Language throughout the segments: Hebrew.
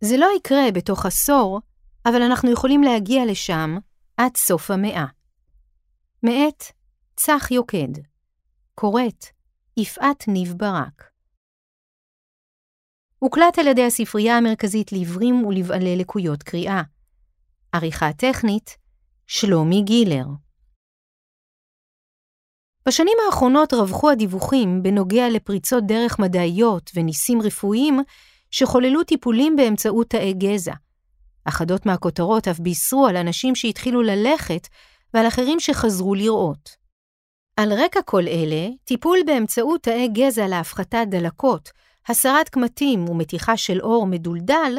זה לא יקרה בתוך עשור, אבל אנחנו יכולים להגיע לשם עד סוף המאה. מאת צח יוקד, קוראת יפעת ניב ברק. הוקלט על ידי הספרייה המרכזית לעיוורים ולבעלי לקויות קריאה. עריכה טכנית, שלומי גילר. בשנים האחרונות רווחו הדיווחים בנוגע לפריצות דרך מדעיות וניסים רפואיים שחוללו טיפולים באמצעות תאי גזע. אחדות מהכותרות אף בישרו על אנשים שהתחילו ללכת ועל אחרים שחזרו לראות. על רקע כל אלה, טיפול באמצעות תאי גזע להפחתת דלקות, הסרת קמטים ומתיחה של אור מדולדל,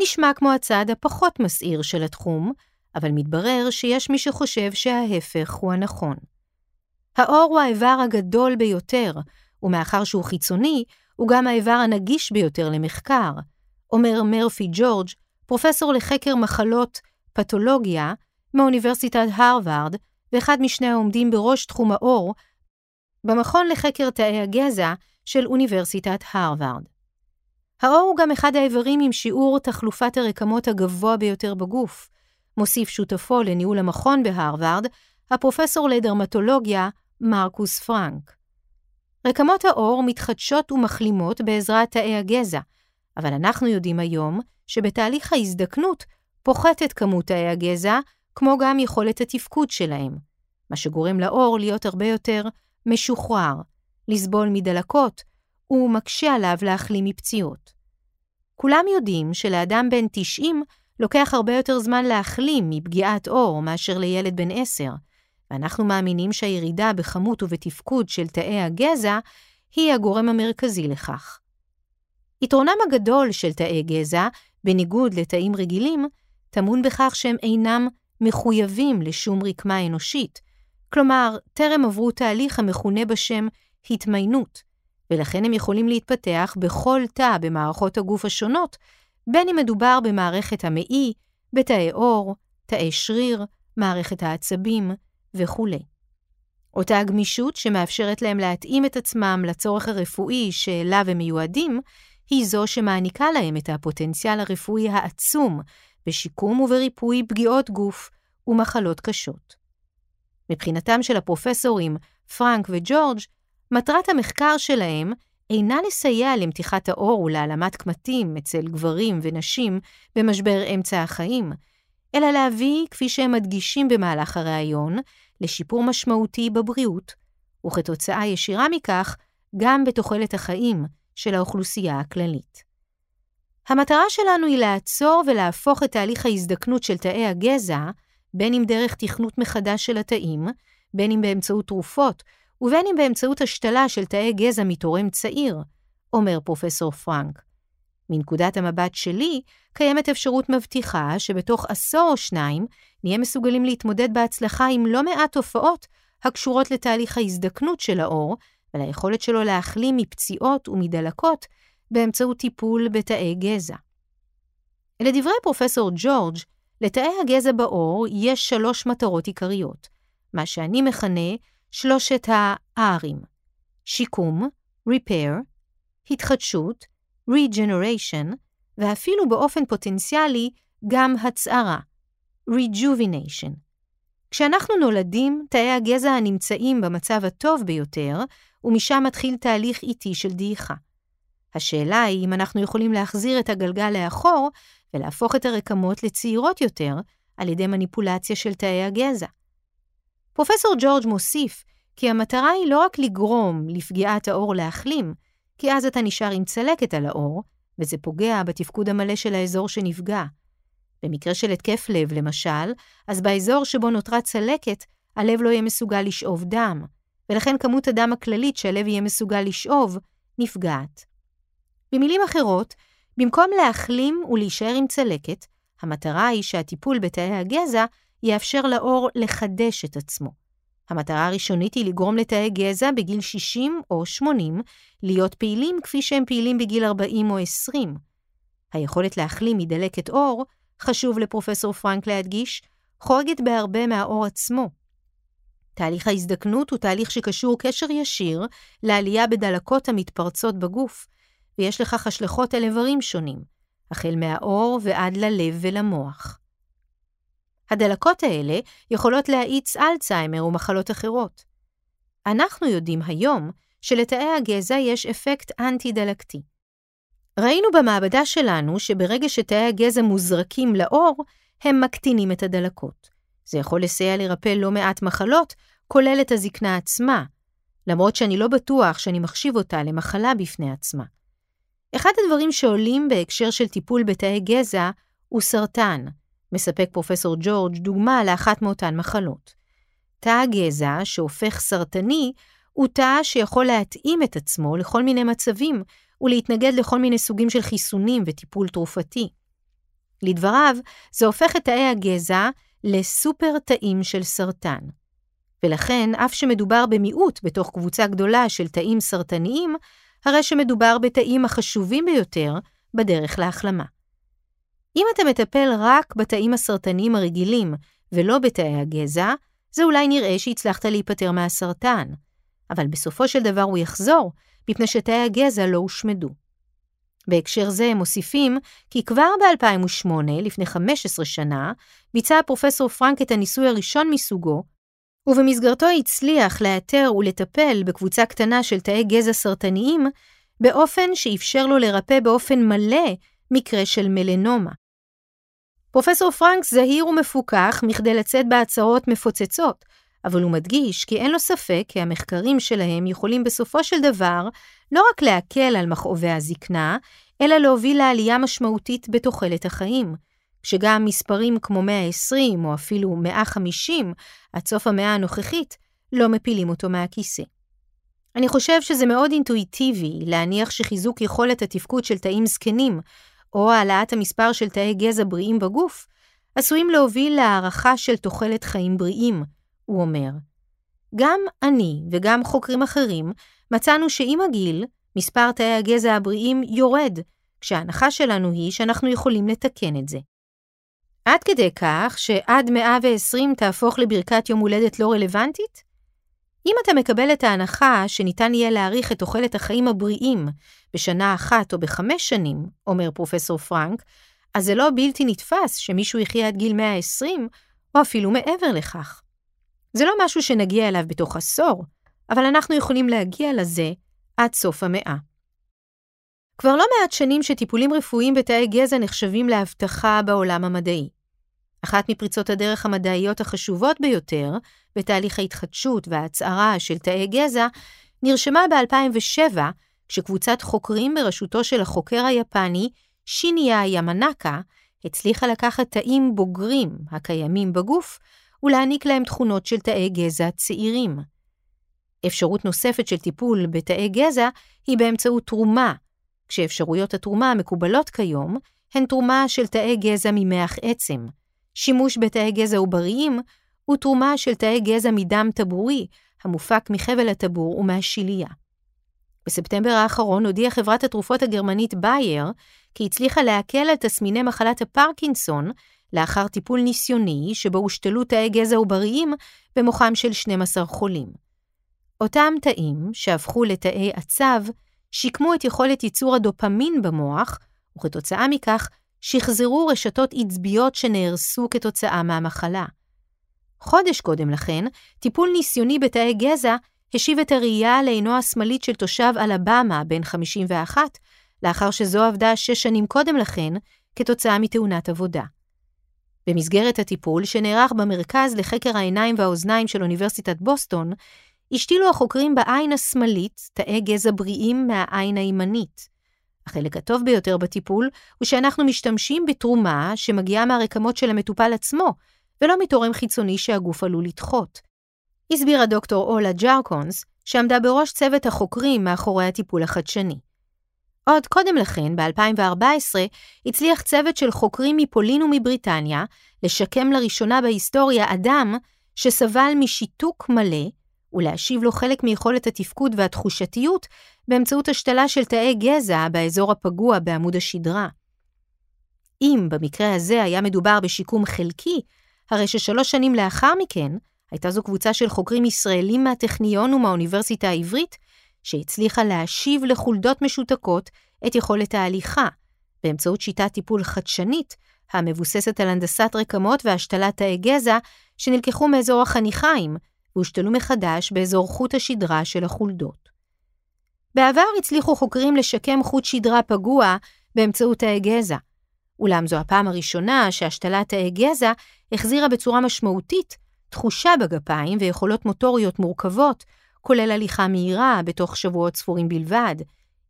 נשמע כמו הצעד הפחות מסעיר של התחום, אבל מתברר שיש מי שחושב שההפך הוא הנכון. האור הוא האיבר הגדול ביותר, ומאחר שהוא חיצוני, הוא גם האיבר הנגיש ביותר למחקר, אומר מרפי ג'ורג', פרופסור לחקר מחלות פתולוגיה מאוניברסיטת הרווארד, ואחד משני העומדים בראש תחום האור, במכון לחקר תאי הגזע של אוניברסיטת הרווארד. האור הוא גם אחד האיברים עם שיעור תחלופת הרקמות הגבוה ביותר בגוף, מוסיף שותפו לניהול המכון בהרווארד, הפרופסור לדרמטולוגיה מרקוס פרנק. רקמות האור מתחדשות ומחלימות בעזרת תאי הגזע, אבל אנחנו יודעים היום שבתהליך ההזדקנות פוחתת כמות תאי הגזע, כמו גם יכולת התפקוד שלהם, מה שגורם לאור להיות הרבה יותר משוחרר, לסבול מדלקות, ומקשה עליו להחלים מפציעות. כולם יודעים שלאדם בן 90 לוקח הרבה יותר זמן להחלים מפגיעת אור מאשר לילד בן 10, ואנחנו מאמינים שהירידה בכמות ובתפקוד של תאי הגזע היא הגורם המרכזי לכך. יתרונם הגדול של תאי גזע, בניגוד לתאים רגילים, טמון בכך שהם אינם מחויבים לשום רקמה אנושית, כלומר, טרם עברו תהליך המכונה בשם התמיינות, ולכן הם יכולים להתפתח בכל תא במערכות הגוף השונות, בין אם מדובר במערכת המעי, בתאי עור, תאי שריר, מערכת העצבים וכו'. אותה הגמישות שמאפשרת להם להתאים את עצמם לצורך הרפואי שאליו הם מיועדים, היא זו שמעניקה להם את הפוטנציאל הרפואי העצום בשיקום ובריפוי פגיעות גוף ומחלות קשות. מבחינתם של הפרופסורים פרנק וג'ורג', מטרת המחקר שלהם אינה לסייע למתיחת האור ולהעלמת קמטים אצל גברים ונשים במשבר אמצע החיים, אלא להביא, כפי שהם מדגישים במהלך הראיון, לשיפור משמעותי בבריאות, וכתוצאה ישירה מכך, גם בתוחלת החיים של האוכלוסייה הכללית. המטרה שלנו היא לעצור ולהפוך את תהליך ההזדקנות של תאי הגזע, בין אם דרך תכנות מחדש של התאים, בין אם באמצעות תרופות, ובין אם באמצעות השתלה של תאי גזע מתורם צעיר, אומר פרופסור פרנק. מנקודת המבט שלי, קיימת אפשרות מבטיחה שבתוך עשור או שניים נהיה מסוגלים להתמודד בהצלחה עם לא מעט תופעות הקשורות לתהליך ההזדקנות של האור וליכולת שלו להחלים מפציעות ומדלקות באמצעות טיפול בתאי גזע. לדברי פרופסור ג'ורג', לתאי הגזע בעור יש שלוש מטרות עיקריות, מה שאני מכנה שלושת ה-R'ים שיקום, repair, התחדשות, regeneration, ואפילו באופן פוטנציאלי גם הצערה, rejuvenation. כשאנחנו נולדים, תאי הגזע הנמצאים במצב הטוב ביותר, ומשם מתחיל תהליך איטי של דעיכה. השאלה היא אם אנחנו יכולים להחזיר את הגלגל לאחור ולהפוך את הרקמות לצעירות יותר על ידי מניפולציה של תאי הגזע. פרופסור ג'ורג' מוסיף כי המטרה היא לא רק לגרום לפגיעת האור להחלים, כי אז אתה נשאר עם צלקת על האור, וזה פוגע בתפקוד המלא של האזור שנפגע. במקרה של התקף לב, למשל, אז באזור שבו נותרה צלקת, הלב לא יהיה מסוגל לשאוב דם, ולכן כמות הדם הכללית שהלב יהיה מסוגל לשאוב, נפגעת. במילים אחרות, במקום להחלים ולהישאר עם צלקת, המטרה היא שהטיפול בתאי הגזע יאפשר לאור לחדש את עצמו. המטרה הראשונית היא לגרום לתאי גזע בגיל 60 או 80 להיות פעילים כפי שהם פעילים בגיל 40 או 20. היכולת להחלים מדלקת עור, חשוב לפרופסור פרנק להדגיש, חורגת בהרבה מהעור עצמו. תהליך ההזדקנות הוא תהליך שקשור קשר ישיר לעלייה בדלקות המתפרצות בגוף, ויש לכך השלכות על איברים שונים, החל מהאור ועד ללב ולמוח. הדלקות האלה יכולות להאיץ אלצהיימר ומחלות אחרות. אנחנו יודעים היום שלתאי הגזע יש אפקט אנטי-דלקתי. ראינו במעבדה שלנו שברגע שתאי הגזע מוזרקים לאור, הם מקטינים את הדלקות. זה יכול לסייע לרפא לא מעט מחלות, כולל את הזקנה עצמה, למרות שאני לא בטוח שאני מחשיב אותה למחלה בפני עצמה. אחד הדברים שעולים בהקשר של טיפול בתאי גזע הוא סרטן, מספק פרופסור ג'ורג' דוגמה לאחת מאותן מחלות. תא הגזע, שהופך סרטני, הוא תא שיכול להתאים את עצמו לכל מיני מצבים ולהתנגד לכל מיני סוגים של חיסונים וטיפול תרופתי. לדבריו, זה הופך את תאי הגזע לסופר תאים של סרטן. ולכן, אף שמדובר במיעוט בתוך קבוצה גדולה של תאים סרטניים, הרי שמדובר בתאים החשובים ביותר בדרך להחלמה. אם אתה מטפל רק בתאים הסרטניים הרגילים ולא בתאי הגזע, זה אולי נראה שהצלחת להיפטר מהסרטן, אבל בסופו של דבר הוא יחזור, מפני שתאי הגזע לא הושמדו. בהקשר זה הם מוסיפים כי כבר ב-2008, לפני 15 שנה, ביצע פרופסור פרנק את הניסוי הראשון מסוגו, ובמסגרתו הצליח לאתר ולטפל בקבוצה קטנה של תאי גזע סרטניים, באופן שאפשר לו לרפא באופן מלא מקרה של מלנומה. פרופסור פרנק זהיר ומפוכח מכדי לצאת בהצהרות מפוצצות, אבל הוא מדגיש כי אין לו ספק כי המחקרים שלהם יכולים בסופו של דבר לא רק להקל על מכאובי הזקנה, אלא להוביל לעלייה משמעותית בתוחלת החיים, שגם מספרים כמו 120 או אפילו 150 עד סוף המאה הנוכחית לא מפילים אותו מהכיסא. אני חושב שזה מאוד אינטואיטיבי להניח שחיזוק יכולת התפקוד של תאים זקנים, או העלאת המספר של תאי גזע בריאים בגוף, עשויים להוביל להערכה של תוחלת חיים בריאים, הוא אומר. גם אני וגם חוקרים אחרים מצאנו שעם הגיל, מספר תאי הגזע הבריאים יורד, כשההנחה שלנו היא שאנחנו יכולים לתקן את זה. עד כדי כך שעד 120 תהפוך לברכת יום הולדת לא רלוונטית? אם אתה מקבל את ההנחה שניתן יהיה להאריך את תוחלת החיים הבריאים בשנה אחת או בחמש שנים, אומר פרופסור פרנק, אז זה לא בלתי נתפס שמישהו יחיה עד גיל 120, או אפילו מעבר לכך. זה לא משהו שנגיע אליו בתוך עשור, אבל אנחנו יכולים להגיע לזה עד סוף המאה. כבר לא מעט שנים שטיפולים רפואיים בתאי גזע נחשבים להבטחה בעולם המדעי. אחת מפריצות הדרך המדעיות החשובות ביותר בתהליך ההתחדשות וההצערה של תאי גזע נרשמה ב-2007, כשקבוצת חוקרים בראשותו של החוקר היפני שיניה ימנקה הצליחה לקחת תאים בוגרים הקיימים בגוף ולהעניק להם תכונות של תאי גזע צעירים. אפשרות נוספת של טיפול בתאי גזע היא באמצעות תרומה, כשאפשרויות התרומה המקובלות כיום הן תרומה של תאי גזע ממח עצם, שימוש בתאי גזע עובריים ותרומה של תאי גזע מדם טבורי המופק מחבל הטבור ומהשיליה. בספטמבר האחרון הודיעה חברת התרופות הגרמנית בייר כי הצליחה להקל על תסמיני מחלת הפרקינסון לאחר טיפול ניסיוני שבו הושתלו תאי גזע עובריים במוחם של 12 חולים. אותם תאים, שהפכו לתאי עצב, שיקמו את יכולת ייצור הדופמין במוח, וכתוצאה מכך שחזרו רשתות עצביות שנהרסו כתוצאה מהמחלה. חודש קודם לכן, טיפול ניסיוני בתאי גזע השיב את הראייה לעינו השמאלית של תושב אלבמה בן 51, לאחר שזו עבדה שש שנים קודם לכן, כתוצאה מתאונת עבודה. במסגרת הטיפול, שנערך במרכז לחקר העיניים והאוזניים של אוניברסיטת בוסטון, השתילו החוקרים בעין השמאלית תאי גזע בריאים מהעין הימנית. החלק הטוב ביותר בטיפול הוא שאנחנו משתמשים בתרומה שמגיעה מהרקמות של המטופל עצמו, ולא מתורם חיצוני שהגוף עלול לדחות. הסבירה דוקטור אולה ג'רקונס, שעמדה בראש צוות החוקרים מאחורי הטיפול החדשני. עוד קודם לכן, ב-2014, הצליח צוות של חוקרים מפולין ומבריטניה לשקם לראשונה בהיסטוריה אדם שסבל משיתוק מלא ולהשיב לו חלק מיכולת התפקוד והתחושתיות באמצעות השתלה של תאי גזע באזור הפגוע בעמוד השדרה. אם במקרה הזה היה מדובר בשיקום חלקי, הרי ששלוש שנים לאחר מכן, הייתה זו קבוצה של חוקרים ישראלים מהטכניון ומהאוניברסיטה העברית, שהצליחה להשיב לחולדות משותקות את יכולת ההליכה, באמצעות שיטת טיפול חדשנית, המבוססת על הנדסת רקמות והשתלת תאי גזע, שנלקחו מאזור החניכיים, והושתלו מחדש באזור חוט השדרה של החולדות. בעבר הצליחו חוקרים לשקם חוט שדרה פגוע באמצעות תאי גזע, אולם זו הפעם הראשונה שהשתלת תאי גזע החזירה בצורה משמעותית תחושה בגפיים ויכולות מוטוריות מורכבות, כולל הליכה מהירה בתוך שבועות ספורים בלבד,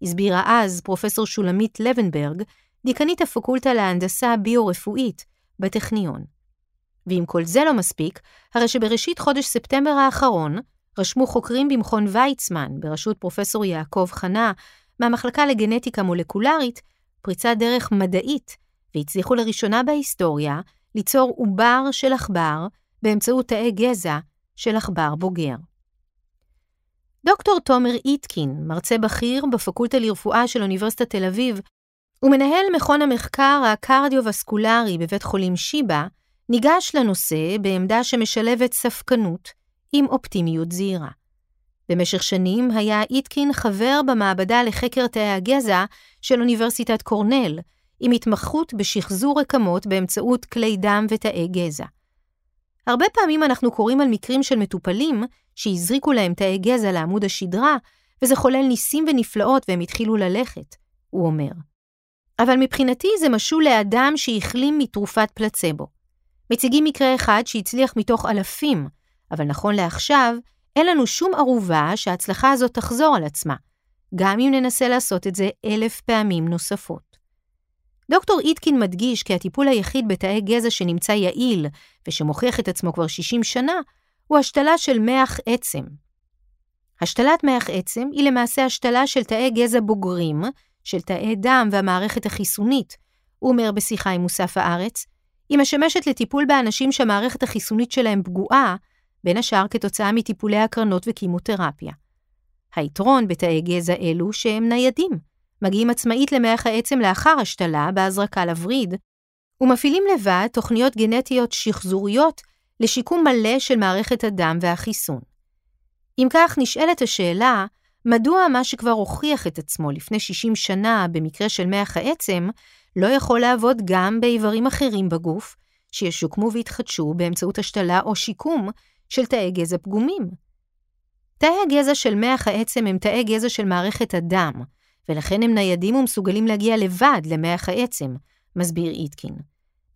הסבירה אז פרופסור שולמית לבנברג, דיקנית הפקולטה להנדסה ביו-רפואית בטכניון. ואם כל זה לא מספיק, הרי שבראשית חודש ספטמבר האחרון רשמו חוקרים במכון ויצמן, בראשות פרופסור יעקב חנה, מהמחלקה לגנטיקה מולקולרית, פריצת דרך מדעית, והצליחו לראשונה בהיסטוריה ליצור עובר של עכבר באמצעות תאי גזע של עכבר בוגר. דוקטור תומר איטקין, מרצה בכיר בפקולטה לרפואה של אוניברסיטת תל אביב, ומנהל מכון המחקר הקרדיו-וסקולרי בבית חולים שיבא, ניגש לנושא בעמדה שמשלבת ספקנות עם אופטימיות זהירה. במשך שנים היה איטקין חבר במעבדה לחקר תאי הגזע של אוניברסיטת קורנל, עם התמחות בשחזור רקמות באמצעות כלי דם ותאי גזע. הרבה פעמים אנחנו קוראים על מקרים של מטופלים שהזריקו להם תאי גזע לעמוד השדרה, וזה חולל ניסים ונפלאות והם התחילו ללכת, הוא אומר. אבל מבחינתי זה משול לאדם שהחלים מתרופת פלצבו. מציגים מקרה אחד שהצליח מתוך אלפים, אבל נכון לעכשיו, אין לנו שום ערובה שההצלחה הזאת תחזור על עצמה, גם אם ננסה לעשות את זה אלף פעמים נוספות. דוקטור איטקין מדגיש כי הטיפול היחיד בתאי גזע שנמצא יעיל ושמוכיח את עצמו כבר 60 שנה, הוא השתלה של מח עצם. השתלת מח עצם היא למעשה השתלה של תאי גזע בוגרים, של תאי דם והמערכת החיסונית, הוא אומר בשיחה עם מוסף הארץ, היא משמשת לטיפול באנשים שהמערכת החיסונית שלהם פגועה, בין השאר כתוצאה מטיפולי הקרנות וקימותרפיה. היתרון בתאי גזע אלו שהם ניידים, מגיעים עצמאית למח העצם לאחר השתלה בהזרקה לווריד, ומפעילים לבד תוכניות גנטיות שחזוריות לשיקום מלא של מערכת הדם והחיסון. אם כך נשאלת השאלה, מדוע מה שכבר הוכיח את עצמו לפני 60 שנה במקרה של מח העצם, לא יכול לעבוד גם באיברים אחרים בגוף, שישוקמו ויתחדשו באמצעות השתלה או שיקום של תאי גזע פגומים. תאי הגזע של מח העצם הם תאי גזע של מערכת הדם, ולכן הם ניידים ומסוגלים להגיע לבד למח העצם, מסביר איטקין.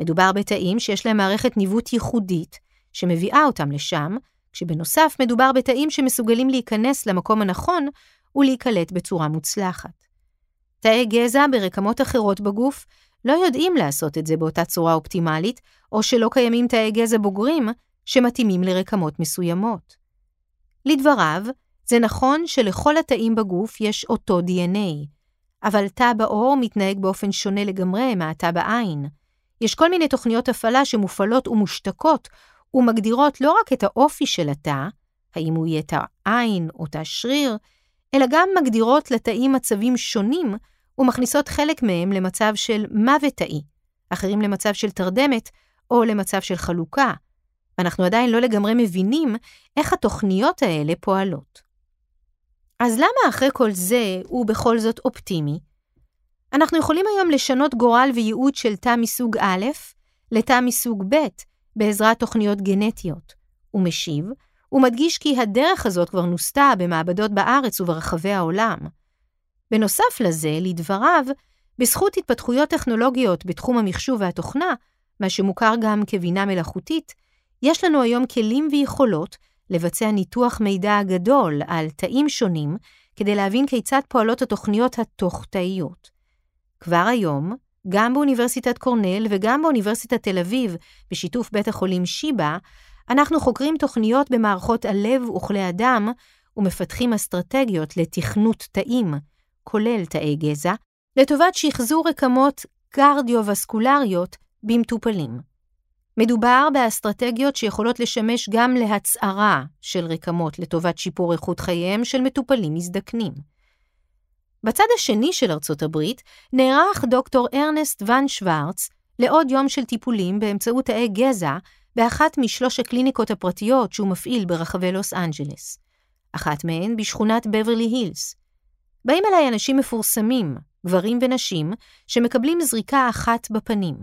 מדובר בתאים שיש להם מערכת ניווט ייחודית, שמביאה אותם לשם, כשבנוסף מדובר בתאים שמסוגלים להיכנס למקום הנכון ולהיקלט בצורה מוצלחת. תאי גזע ברקמות אחרות בגוף לא יודעים לעשות את זה באותה צורה אופטימלית, או שלא קיימים תאי גזע בוגרים שמתאימים לרקמות מסוימות. לדבריו, זה נכון שלכל התאים בגוף יש אותו DNA, אבל תא בעור מתנהג באופן שונה לגמרי מהתא בעין. יש כל מיני תוכניות הפעלה שמופעלות ומושתקות ומגדירות לא רק את האופי של התא, האם הוא יהיה תא עין או תא שריר, אלא גם מגדירות לתאים מצבים שונים ומכניסות חלק מהם למצב של מוות תאי, אחרים למצב של תרדמת או למצב של חלוקה. ואנחנו עדיין לא לגמרי מבינים איך התוכניות האלה פועלות. אז למה אחרי כל זה הוא בכל זאת אופטימי? אנחנו יכולים היום לשנות גורל וייעוד של תא מסוג א' לתא מסוג ב' בעזרת תוכניות גנטיות. הוא משיב, הוא מדגיש כי הדרך הזאת כבר נוסתה במעבדות בארץ וברחבי העולם. בנוסף לזה, לדבריו, בזכות התפתחויות טכנולוגיות בתחום המחשוב והתוכנה, מה שמוכר גם כבינה מלאכותית, יש לנו היום כלים ויכולות לבצע ניתוח מידע גדול על תאים שונים, כדי להבין כיצד פועלות התוכניות התוך-תאיות. כבר היום, גם באוניברסיטת קורנל וגם באוניברסיטת תל אביב, בשיתוף בית החולים שיבא, אנחנו חוקרים תוכניות במערכות הלב וכלי הדם, ומפתחים אסטרטגיות לתכנות תאים, כולל תאי גזע, לטובת שחזור רקמות קרדיו-וסקולריות במטופלים. מדובר באסטרטגיות שיכולות לשמש גם להצערה של רקמות לטובת שיפור איכות חייהם של מטופלים מזדקנים. בצד השני של ארצות הברית נערך דוקטור ארנסט ון שוורץ לעוד יום של טיפולים באמצעות תאי גזע באחת משלוש הקליניקות הפרטיות שהוא מפעיל ברחבי לוס אנג'לס. אחת מהן בשכונת בברלי הילס. באים אליי אנשים מפורסמים, גברים ונשים, שמקבלים זריקה אחת בפנים.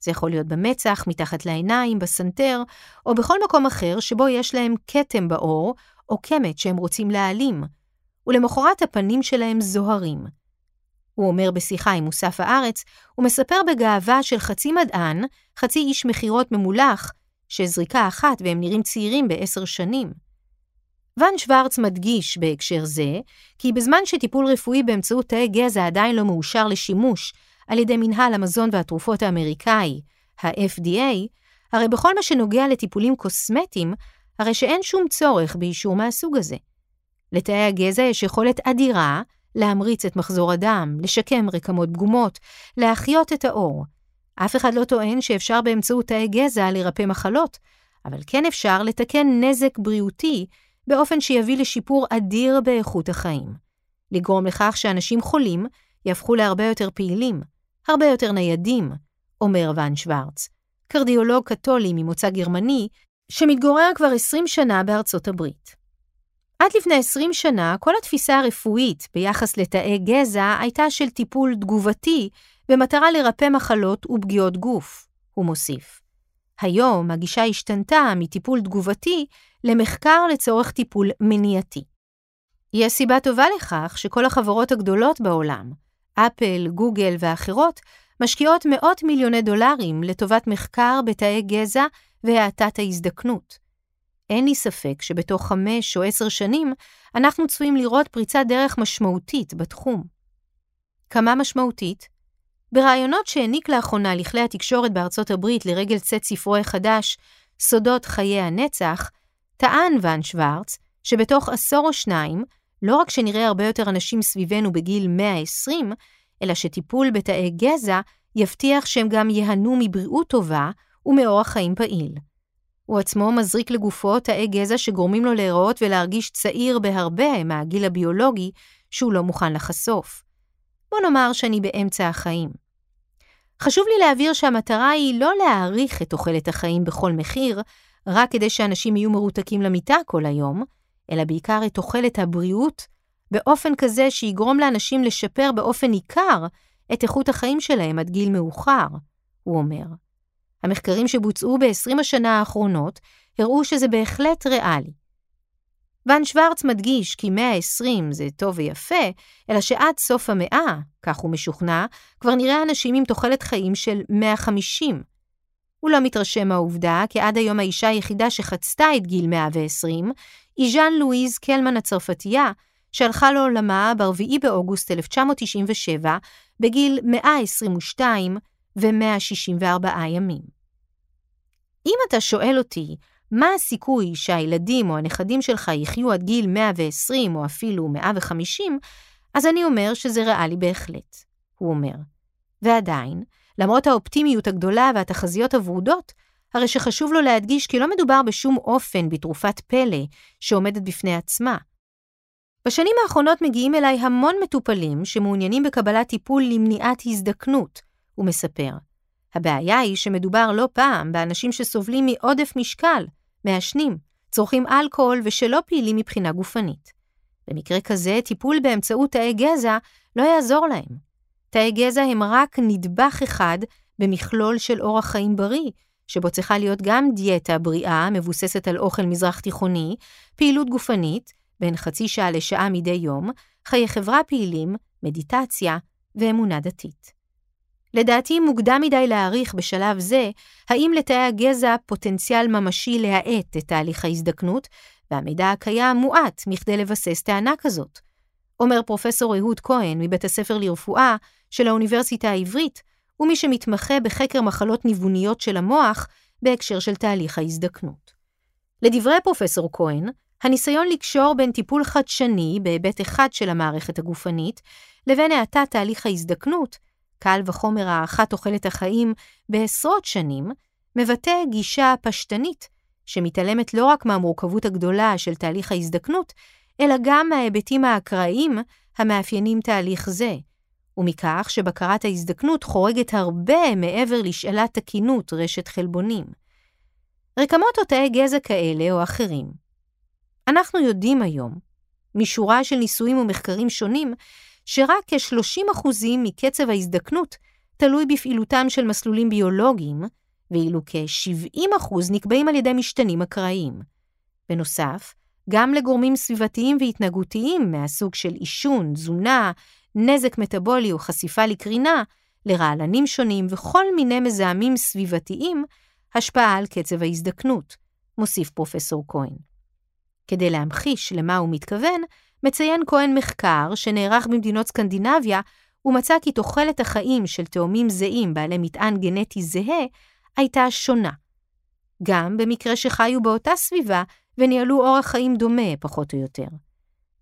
זה יכול להיות במצח, מתחת לעיניים, בסנטר, או בכל מקום אחר שבו יש להם כתם בעור, או קמת שהם רוצים להעלים, ולמחרת הפנים שלהם זוהרים. הוא אומר בשיחה עם מוסף הארץ, הוא מספר בגאווה של חצי מדען, חצי איש מכירות ממולח, שזריקה אחת והם נראים צעירים בעשר שנים. ון שוורץ מדגיש בהקשר זה, כי בזמן שטיפול רפואי באמצעות תאי גזע עדיין לא מאושר לשימוש על ידי מנהל המזון והתרופות האמריקאי, ה-FDA, הרי בכל מה שנוגע לטיפולים קוסמטיים, הרי שאין שום צורך באישור מהסוג הזה. לתאי הגזע יש יכולת אדירה להמריץ את מחזור הדם, לשקם רקמות פגומות, להחיות את האור. אף אחד לא טוען שאפשר באמצעות תאי גזע לרפא מחלות, אבל כן אפשר לתקן נזק בריאותי באופן שיביא לשיפור אדיר באיכות החיים. לגרום לכך שאנשים חולים יהפכו להרבה יותר פעילים, הרבה יותר ניידים, אומר ון שוורץ, קרדיולוג קתולי ממוצא גרמני, שמתגורר כבר 20 שנה בארצות הברית. עד לפני 20 שנה, כל התפיסה הרפואית ביחס לתאי גזע הייתה של טיפול תגובתי במטרה לרפא מחלות ופגיעות גוף, הוא מוסיף. היום הגישה השתנתה מטיפול תגובתי למחקר לצורך טיפול מניעתי. יש סיבה טובה לכך שכל החברות הגדולות בעולם, אפל, גוגל ואחרות, משקיעות מאות מיליוני דולרים לטובת מחקר בתאי גזע והאטת ההזדקנות. אין לי ספק שבתוך חמש או עשר שנים אנחנו צפויים לראות פריצת דרך משמעותית בתחום. כמה משמעותית? בראיונות שהעניק לאחרונה לכלי התקשורת בארצות הברית לרגל צאת ספרו החדש, סודות חיי הנצח, טען ון שוורץ שבתוך עשור או שניים, לא רק שנראה הרבה יותר אנשים סביבנו בגיל 120, אלא שטיפול בתאי גזע יבטיח שהם גם ייהנו מבריאות טובה ומאורח חיים פעיל. הוא עצמו מזריק לגופו תאי גזע שגורמים לו להיראות ולהרגיש צעיר בהרבה מהגיל הביולוגי שהוא לא מוכן לחשוף. בוא נאמר שאני באמצע החיים. חשוב לי להבהיר שהמטרה היא לא להאריך את תוחלת החיים בכל מחיר, רק כדי שאנשים יהיו מרותקים למיטה כל היום, אלא בעיקר את תוחלת הבריאות, באופן כזה שיגרום לאנשים לשפר באופן ניכר את איכות החיים שלהם עד גיל מאוחר, הוא אומר. המחקרים שבוצעו ב-20 השנה האחרונות הראו שזה בהחלט ריאלי. ון שוורץ מדגיש כי 120 זה טוב ויפה, אלא שעד סוף המאה, כך הוא משוכנע, כבר נראה אנשים עם תוחלת חיים של 150. הוא לא מתרשם מהעובדה כי עד היום האישה היחידה שחצתה את גיל 120 היא ז'אן לואיז קלמן הצרפתייה, שהלכה לעולמה ב-4 באוגוסט 1997 בגיל 122 ו-164 ימים. אם אתה שואל אותי, מה הסיכוי שהילדים או הנכדים שלך יחיו עד גיל 120 או אפילו 150, אז אני אומר שזה ריאלי בהחלט, הוא אומר. ועדיין, למרות האופטימיות הגדולה והתחזיות הוורודות, הרי שחשוב לו להדגיש כי לא מדובר בשום אופן בתרופת פלא שעומדת בפני עצמה. בשנים האחרונות מגיעים אליי המון מטופלים שמעוניינים בקבלת טיפול למניעת הזדקנות, הוא מספר. הבעיה היא שמדובר לא פעם באנשים שסובלים מעודף משקל, מעשנים, צורכים אלכוהול ושלא פעילים מבחינה גופנית. במקרה כזה, טיפול באמצעות תאי גזע לא יעזור להם. תאי גזע הם רק נדבך אחד במכלול של אורח חיים בריא, שבו צריכה להיות גם דיאטה בריאה מבוססת על אוכל מזרח תיכוני, פעילות גופנית, בין חצי שעה לשעה מדי יום, חיי חברה פעילים, מדיטציה ואמונה דתית. לדעתי מוקדם מדי להעריך בשלב זה האם לתאי הגזע פוטנציאל ממשי להאט את תהליך ההזדקנות, והמידע הקיים מועט מכדי לבסס טענה כזאת. אומר פרופסור אהוד כהן מבית הספר לרפואה של האוניברסיטה העברית, ומי שמתמחה בחקר מחלות ניווניות של המוח בהקשר של תהליך ההזדקנות. לדברי פרופסור כהן, הניסיון לקשור בין טיפול חדשני בהיבט אחד של המערכת הגופנית לבין האטת תהליך ההזדקנות קל וחומר הארכת תוחלת החיים בעשרות שנים, מבטא גישה פשטנית, שמתעלמת לא רק מהמורכבות הגדולה של תהליך ההזדקנות, אלא גם מההיבטים האקראיים המאפיינים תהליך זה, ומכך שבקרת ההזדקנות חורגת הרבה מעבר לשאלת תקינות רשת חלבונים. רקמות או תאי גזע כאלה או אחרים. אנחנו יודעים היום, משורה של ניסויים ומחקרים שונים, שרק כ-30% מקצב ההזדקנות תלוי בפעילותם של מסלולים ביולוגיים, ואילו כ-70% נקבעים על ידי משתנים אקראיים. בנוסף, גם לגורמים סביבתיים והתנהגותיים מהסוג של עישון, תזונה, נזק מטבולי או חשיפה לקרינה, לרעלנים שונים וכל מיני מזהמים סביבתיים, השפעה על קצב ההזדקנות, מוסיף פרופסור כהן. כדי להמחיש למה הוא מתכוון, מציין כהן מחקר שנערך במדינות סקנדינביה, ומצא כי תוחלת החיים של תאומים זהים בעלי מטען גנטי זהה הייתה שונה. גם במקרה שחיו באותה סביבה וניהלו אורח חיים דומה, פחות או יותר.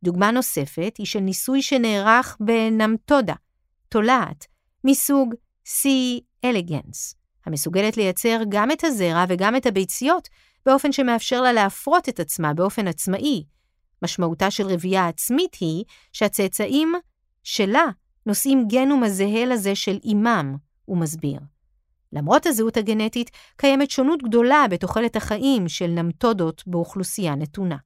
דוגמה נוספת היא של ניסוי שנערך בנמטודה, תולעת, מסוג C. elegans, המסוגלת לייצר גם את הזרע וגם את הביציות באופן שמאפשר לה להפרות את עצמה באופן עצמאי. משמעותה של רבייה עצמית היא שהצאצאים שלה נושאים גנום הזהה לזה של אימם, הוא מסביר. למרות הזהות הגנטית, קיימת שונות גדולה בתוחלת החיים של נמטודות באוכלוסייה נתונה.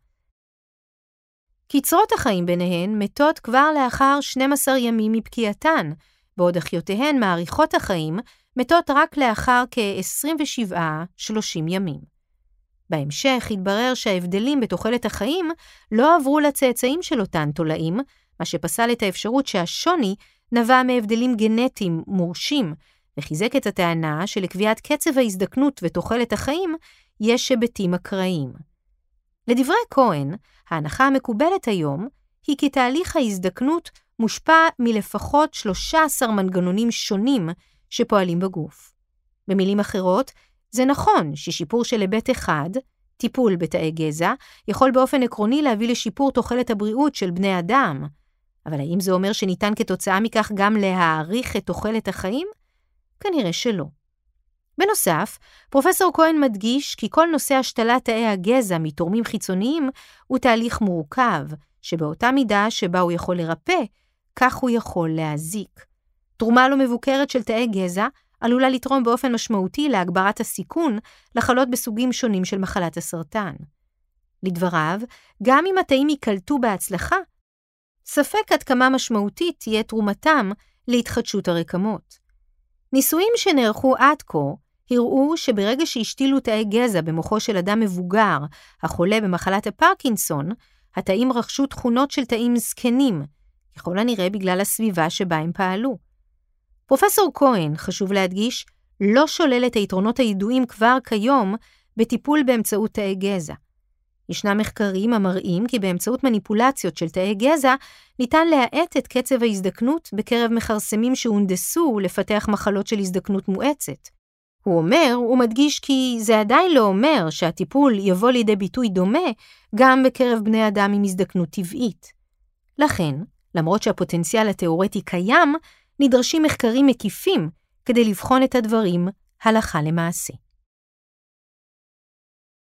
קצרות החיים ביניהן מתות כבר לאחר 12 ימים מפקיעתן, בעוד אחיותיהן מאריכות החיים מתות רק לאחר כ-27-30 ימים. בהמשך התברר שההבדלים בתוחלת החיים לא עברו לצאצאים של אותן תולעים, מה שפסל את האפשרות שהשוני נבע מהבדלים גנטיים מורשים, וחיזק את הטענה שלקביעת קצב ההזדקנות ותוחלת החיים יש היבטים אקראיים. לדברי כהן, ההנחה המקובלת היום היא כי תהליך ההזדקנות מושפע מלפחות 13 מנגנונים שונים שפועלים בגוף. במילים אחרות, זה נכון ששיפור של היבט אחד, טיפול בתאי גזע, יכול באופן עקרוני להביא לשיפור תוחלת הבריאות של בני אדם, אבל האם זה אומר שניתן כתוצאה מכך גם להאריך את תוחלת החיים? כנראה שלא. בנוסף, פרופסור כהן מדגיש כי כל נושא השתלת תאי הגזע מתורמים חיצוניים הוא תהליך מורכב, שבאותה מידה שבה הוא יכול לרפא, כך הוא יכול להזיק. תרומה לא מבוקרת של תאי גזע עלולה לתרום באופן משמעותי להגברת הסיכון לחלות בסוגים שונים של מחלת הסרטן. לדבריו, גם אם התאים ייקלטו בהצלחה, ספק עד כמה משמעותית תהיה תרומתם להתחדשות הרקמות. ניסויים שנערכו עד כה הראו שברגע שהשתילו תאי גזע במוחו של אדם מבוגר החולה במחלת הפרקינסון, התאים רכשו תכונות של תאים זקנים, ככל הנראה בגלל הסביבה שבה הם פעלו. פרופסור כהן, חשוב להדגיש, לא שולל את היתרונות הידועים כבר כיום בטיפול באמצעות תאי גזע. ישנם מחקרים המראים כי באמצעות מניפולציות של תאי גזע ניתן להאט את קצב ההזדקנות בקרב מכרסמים שהונדסו לפתח מחלות של הזדקנות מואצת. הוא אומר ומדגיש כי זה עדיין לא אומר שהטיפול יבוא לידי ביטוי דומה גם בקרב בני אדם עם הזדקנות טבעית. לכן, למרות שהפוטנציאל התאורטי קיים, נדרשים מחקרים מקיפים כדי לבחון את הדברים הלכה למעשה.